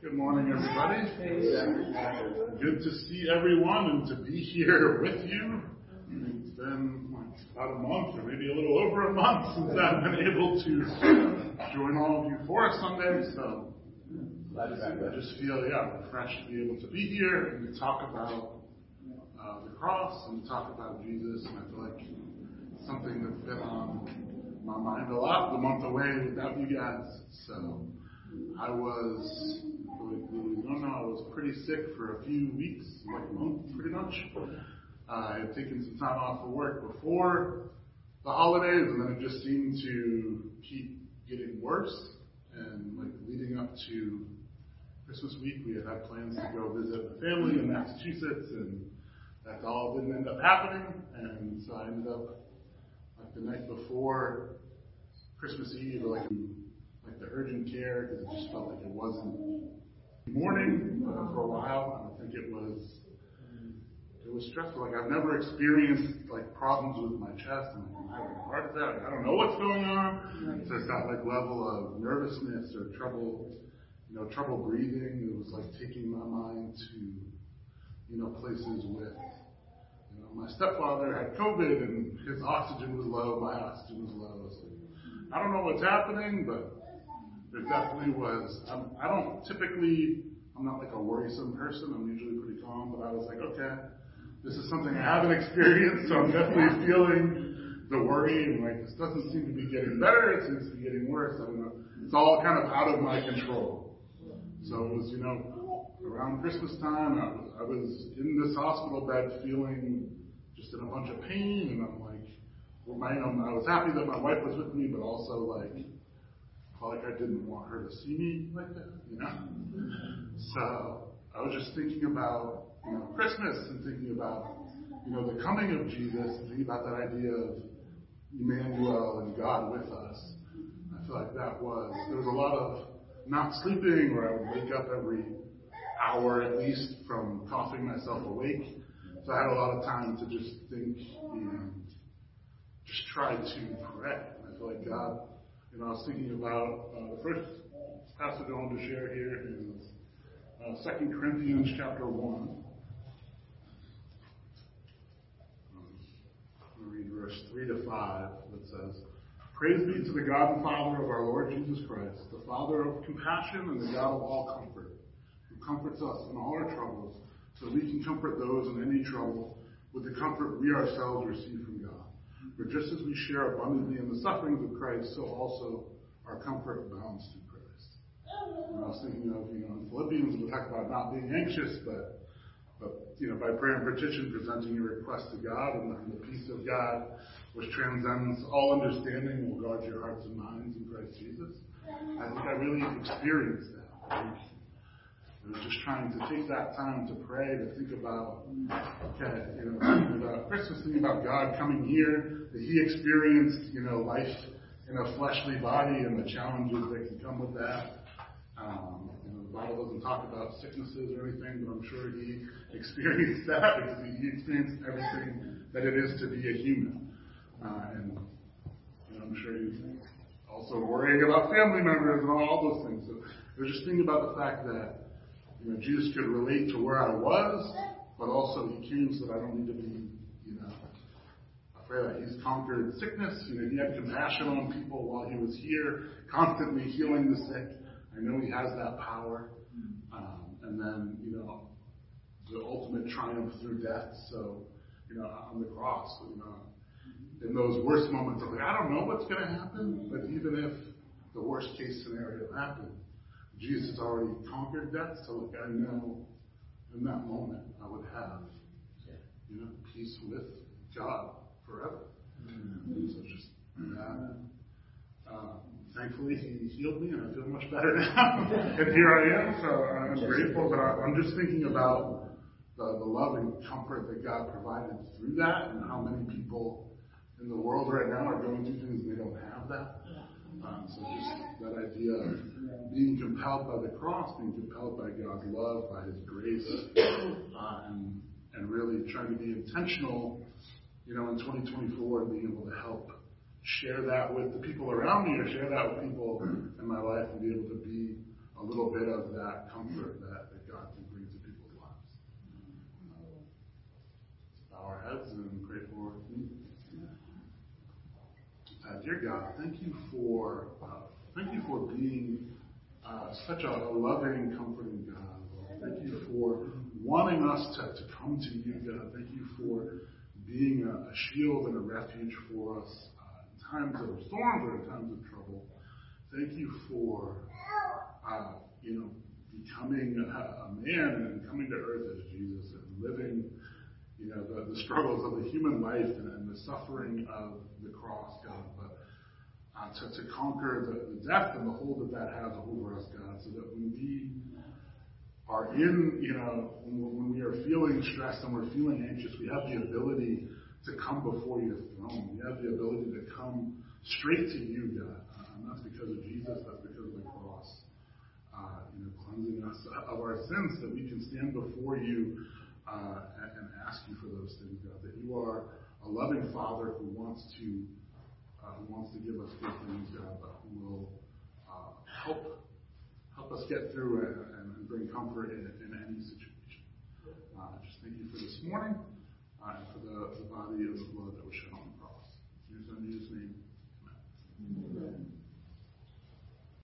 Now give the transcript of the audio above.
Good morning, everybody. Good to see everyone and to be here with you. It's been about a month or maybe a little over a month since I've been able to join all of you for a Sunday. So I just feel, yeah, refreshed to be able to be here and to talk about uh, the cross and talk about Jesus. And I feel like something that's been on my mind a lot the month away without you guys. So I was, don't know, I was pretty sick for a few weeks, like a month pretty much. Uh, I had taken some time off for work before the holidays, and then it just seemed to keep getting worse. And like leading up to Christmas week, we had had plans to go visit my family in Massachusetts, and that all didn't end up happening. And so I ended up like the night before Christmas Eve, like like the urgent care because it just felt like it wasn't morning uh, for a while. I think it was it was stressful. Like I've never experienced like problems with my chest and I'm having a heart attack. I don't know what's going on. So it's that like level of nervousness or trouble, you know, trouble breathing. It was like taking my mind to, you know, places with you know, my stepfather had COVID and his oxygen was low, my oxygen was low. I like, I don't know what's happening, but there definitely was. I'm, I don't typically, I'm not like a worrisome person. I'm usually pretty calm, but I was like, okay, this is something I haven't experienced, so I'm definitely feeling the worry and like this doesn't seem to be getting better. It seems to be getting worse. I don't know. It's all kind of out of my control. So it was, you know, around Christmas time, I was, I was in this hospital bed feeling just in a bunch of pain, and I'm like, well, my, know, I was happy that my wife was with me, but also like like I didn't want her to see me like that, you know? So I was just thinking about, you know, Christmas and thinking about, you know, the coming of Jesus, and thinking about that idea of Emmanuel and God with us. I feel like that was, there was a lot of not sleeping where I would wake up every hour at least from coughing myself awake. So I had a lot of time to just think and just try to pray. I feel like God know, I was thinking about uh, the first passage I want to share here is uh, 2 Corinthians chapter 1. Um, read verse 3 to 5 that says, Praise be to the God and Father of our Lord Jesus Christ, the Father of compassion and the God of all comfort, who comforts us in all our troubles, so we can comfort those in any trouble with the comfort we ourselves receive from God. For just as we share abundantly in the sufferings of Christ, so also our comfort abounds through Christ. And I was thinking of, you know, in Philippians, we talk about not being anxious, but, but, you know, by prayer and petition, presenting your request to God, and the peace of God, which transcends all understanding, will guard your hearts and minds in Christ Jesus. I think I really experienced that. Just trying to take that time to pray, to think about, okay, you know, thinking about Christmas, thinking about God coming here, that He experienced, you know, life in a fleshly body and the challenges that can come with that. Um, you know, the Bible doesn't talk about sicknesses or anything, but I'm sure He experienced that because He experienced everything that it is to be a human. Uh, and I'm sure He's also worrying about family members and all those things. So was just thinking about the fact that you know, Jesus could relate to where I was, but also he came so that I don't need to be, you know, afraid that he's conquered sickness. You know, he had compassion on people while he was here, constantly healing the sick. I know he has that power. Um, and then, you know, the ultimate triumph through death. So, you know, on the cross, you know, in those worst moments of like, I don't know what's going to happen, but even if the worst case scenario happened, Jesus has already conquered death, so I know in that moment I would have, you know, peace with God forever. Mm-hmm. So just that. Uh, thankfully, He healed me, and I feel much better now. and here I am, so I'm grateful. But I, I'm just thinking about the, the love and comfort that God provided through that, and how many people in the world right now are going through things and they don't have that. Um, so just that idea of being compelled by the cross, being compelled by God's love, by His grace, uh, and and really trying to be intentional, you know, in 2024 and being able to help share that with the people around me or share that with people in my life and be able to be a little bit of that comfort that, that God can bring to people's lives. Bow our heads and pray for uh, dear God, thank you for uh, thank you for being uh, such a, loving, comforting God. Thank you for wanting us to, to come to you, God. Thank you for being a, a shield and a refuge for us uh, in times of storms or in times of trouble. Thank you for uh, you know becoming a, a, man and coming to earth as Jesus and living you know the, the struggles of the human life and, and the suffering of the cross, God to, conquer the, death and the hold that that has over us, God, so that when we are in, you know, when, we are feeling stressed and we're feeling anxious, we have the ability to come before your throne. We have the ability to come straight to you, God. Uh, and that's because of Jesus. That's because of the cross. Uh, you know, cleansing us of our sins, that we can stand before you uh, and, and ask you for those things, God. That you are a loving Father who wants to who wants to give us good things, God, but who will uh, help help us get through and, and bring comfort in, in any situation. Uh, just thank you for this morning uh, and for the, the body and the blood that was shed on the cross. In your son Jesus' name.